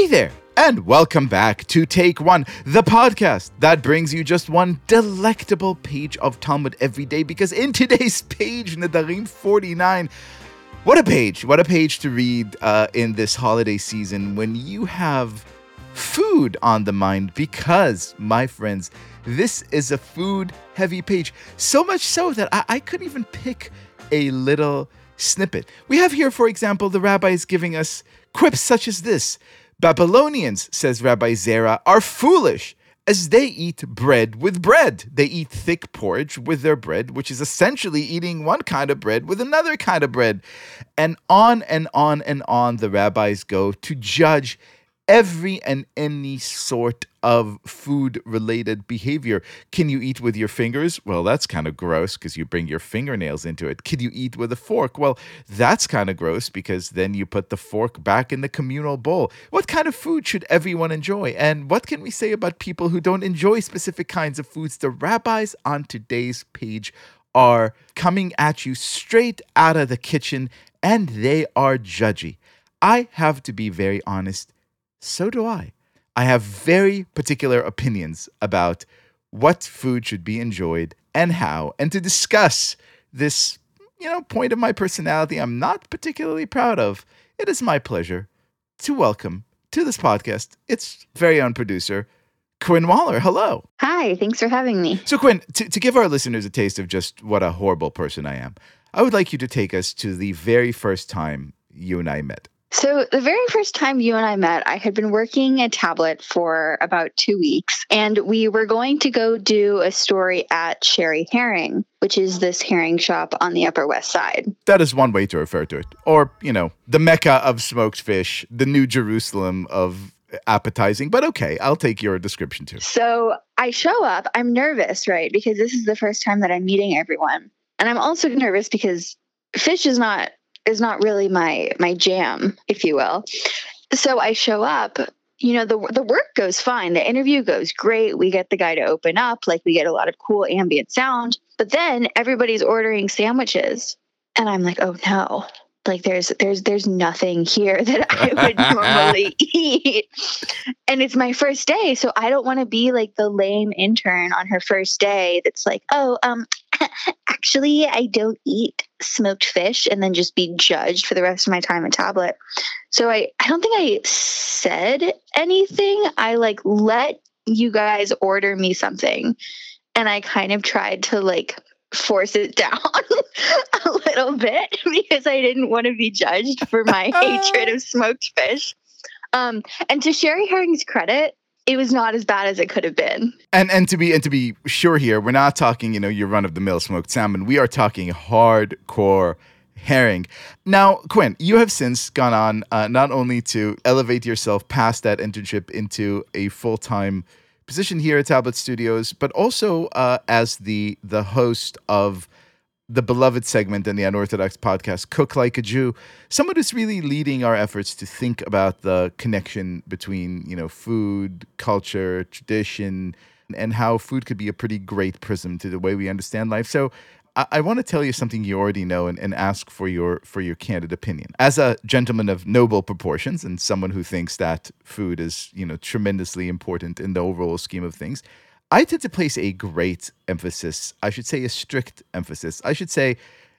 Hey there, and welcome back to Take One, the podcast that brings you just one delectable page of Talmud every day. Because in today's page, Nedarim 49, what a page! What a page to read uh, in this holiday season when you have food on the mind. Because, my friends, this is a food heavy page. So much so that I, I couldn't even pick a little snippet. We have here, for example, the rabbis giving us quips such as this Babylonians, says Rabbi Zera, are foolish as they eat bread with bread. They eat thick porridge with their bread, which is essentially eating one kind of bread with another kind of bread. And on and on and on the rabbis go to judge every and any sort of food related behavior. Can you eat with your fingers? Well, that's kind of gross because you bring your fingernails into it. Can you eat with a fork? Well, that's kind of gross because then you put the fork back in the communal bowl. What kind of food should everyone enjoy? And what can we say about people who don't enjoy specific kinds of foods? The rabbis on today's page are coming at you straight out of the kitchen and they are judgy. I have to be very honest so do I. I have very particular opinions about what food should be enjoyed and how. And to discuss this, you know, point of my personality I'm not particularly proud of, it is my pleasure to welcome to this podcast its very own producer, Quinn Waller. Hello. Hi, thanks for having me. So, Quinn, to, to give our listeners a taste of just what a horrible person I am, I would like you to take us to the very first time you and I met. So, the very first time you and I met, I had been working at Tablet for about two weeks, and we were going to go do a story at Sherry Herring, which is this herring shop on the Upper West Side. That is one way to refer to it. Or, you know, the Mecca of smoked fish, the New Jerusalem of appetizing, but okay, I'll take your description too. So, I show up, I'm nervous, right? Because this is the first time that I'm meeting everyone. And I'm also nervous because fish is not is not really my my jam, if you will. So I show up, you know, the the work goes fine. The interview goes great. We get the guy to open up, like we get a lot of cool ambient sound. But then everybody's ordering sandwiches. And I'm like, "Oh no." Like there's there's there's nothing here that I would normally eat. And it's my first day, so I don't want to be like the lame intern on her first day that's like, "Oh, um actually, I don't eat smoked fish and then just be judged for the rest of my time at tablet. So I, I don't think I said anything. I like let you guys order me something and I kind of tried to like force it down a little bit because I didn't want to be judged for my hatred of smoked fish. Um, and to Sherry Herring's credit, it was not as bad as it could have been. And and to be and to be sure here, we're not talking, you know, your run of the mill smoked salmon. We are talking hardcore herring. Now, Quinn, you have since gone on uh, not only to elevate yourself past that internship into a full time position here at Tablet Studios, but also uh, as the the host of the beloved segment in the unorthodox podcast cook like a jew someone who's really leading our efforts to think about the connection between you know food culture tradition and how food could be a pretty great prism to the way we understand life so I, want to tell you something you already know and, and ask for your for your candid opinion. As a gentleman of noble proportions and someone who thinks that food is, you know, tremendously important in the overall scheme of things, I tend to place a great emphasis, I should say a strict emphasis. I should say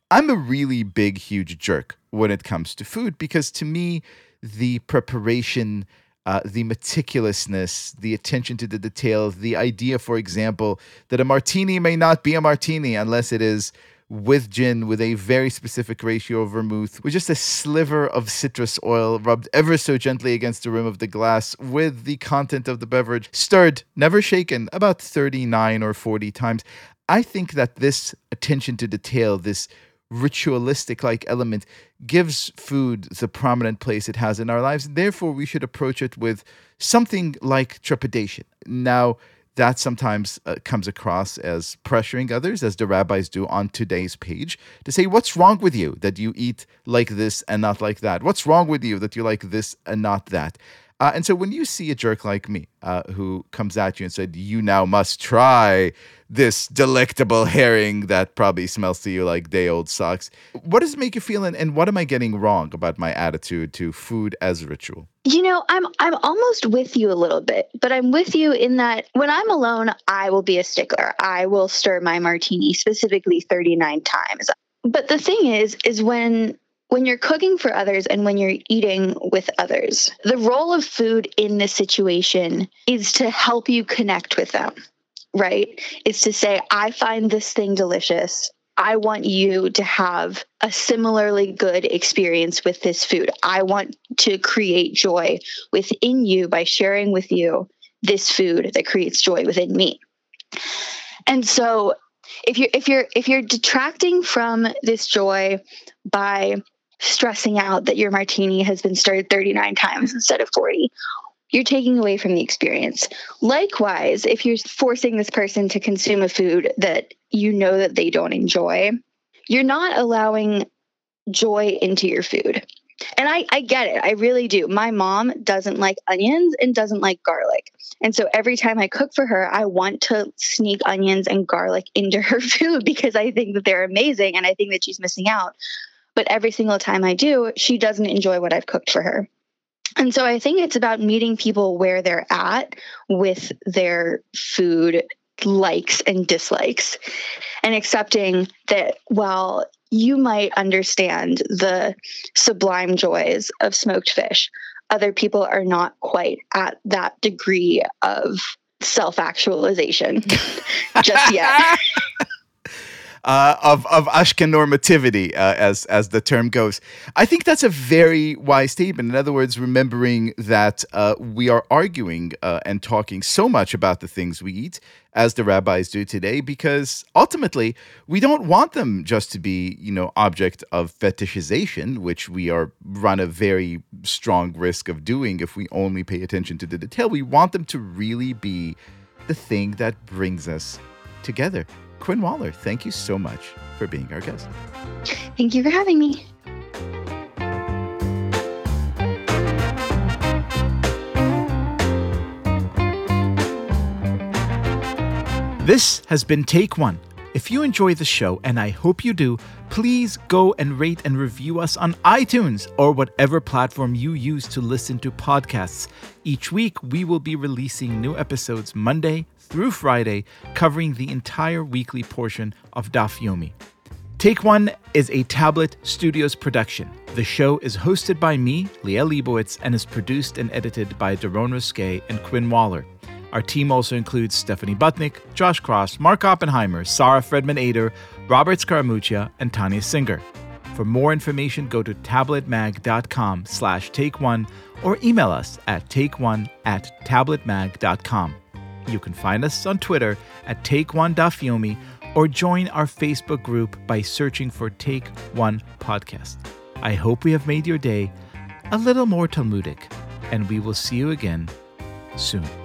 I'm a really big, huge jerk when it comes to food because to me, the preparation, uh, the meticulousness, the attention to the detail, the idea, for example, that a martini may not be a martini unless it is with gin with a very specific ratio of vermouth with just a sliver of citrus oil rubbed ever so gently against the rim of the glass with the content of the beverage stirred never shaken about 39 or 40 times. I think that this attention to detail this ritualistic like element gives food the prominent place it has in our lives. Therefore we should approach it with something like trepidation. Now that sometimes uh, comes across as pressuring others, as the rabbis do on today's page, to say, What's wrong with you that you eat like this and not like that? What's wrong with you that you like this and not that? Uh, and so when you see a jerk like me uh, who comes at you and said, "You now must try this delectable herring that probably smells to you like day old socks," what does it make you feel? And, and what am I getting wrong about my attitude to food as ritual? You know, I'm I'm almost with you a little bit, but I'm with you in that when I'm alone, I will be a stickler. I will stir my martini specifically 39 times. But the thing is is when when you're cooking for others and when you're eating with others, the role of food in this situation is to help you connect with them, right? It's to say, I find this thing delicious. I want you to have a similarly good experience with this food. I want to create joy within you by sharing with you this food that creates joy within me. And so if you're if you're if you're detracting from this joy by stressing out that your martini has been stirred 39 times instead of 40 you're taking away from the experience. Likewise, if you're forcing this person to consume a food that you know that they don't enjoy, you're not allowing joy into your food. And I, I get it. I really do. My mom doesn't like onions and doesn't like garlic. And so every time I cook for her, I want to sneak onions and garlic into her food because I think that they're amazing and I think that she's missing out. But every single time I do, she doesn't enjoy what I've cooked for her. And so I think it's about meeting people where they're at with their food likes and dislikes and accepting that while you might understand the sublime joys of smoked fish, other people are not quite at that degree of self actualization just yet. uh, of of Ashkenormativity, uh, as as the term goes. I think that's a very wise statement. In other words, remembering that uh, we are arguing uh, and talking so much about the things we eat, as the rabbis do today, because ultimately we don't want them just to be, you know, object of fetishization, which we are run a very strong risk of doing if we only pay attention to the detail. We want them to really be the thing that brings us together. Quinn Waller, thank you so much for being our guest. Thank you for having me. This has been Take One. If you enjoy the show, and I hope you do, please go and rate and review us on iTunes or whatever platform you use to listen to podcasts. Each week, we will be releasing new episodes Monday through Friday, covering the entire weekly portion of Daf Yomi. Take One is a Tablet Studios production. The show is hosted by me, Liel Leibovitz, and is produced and edited by Daron Ruskay and Quinn Waller. Our team also includes Stephanie Butnick, Josh Cross, Mark Oppenheimer, Sarah Fredman Ader, Robert Scaramuccia, and Tanya Singer. For more information, go to tabletmag.com slash take one or email us at takeone at tabletmag.com. You can find us on Twitter at Take One or join our Facebook group by searching for Take One Podcast. I hope we have made your day a little more Talmudic, and we will see you again soon.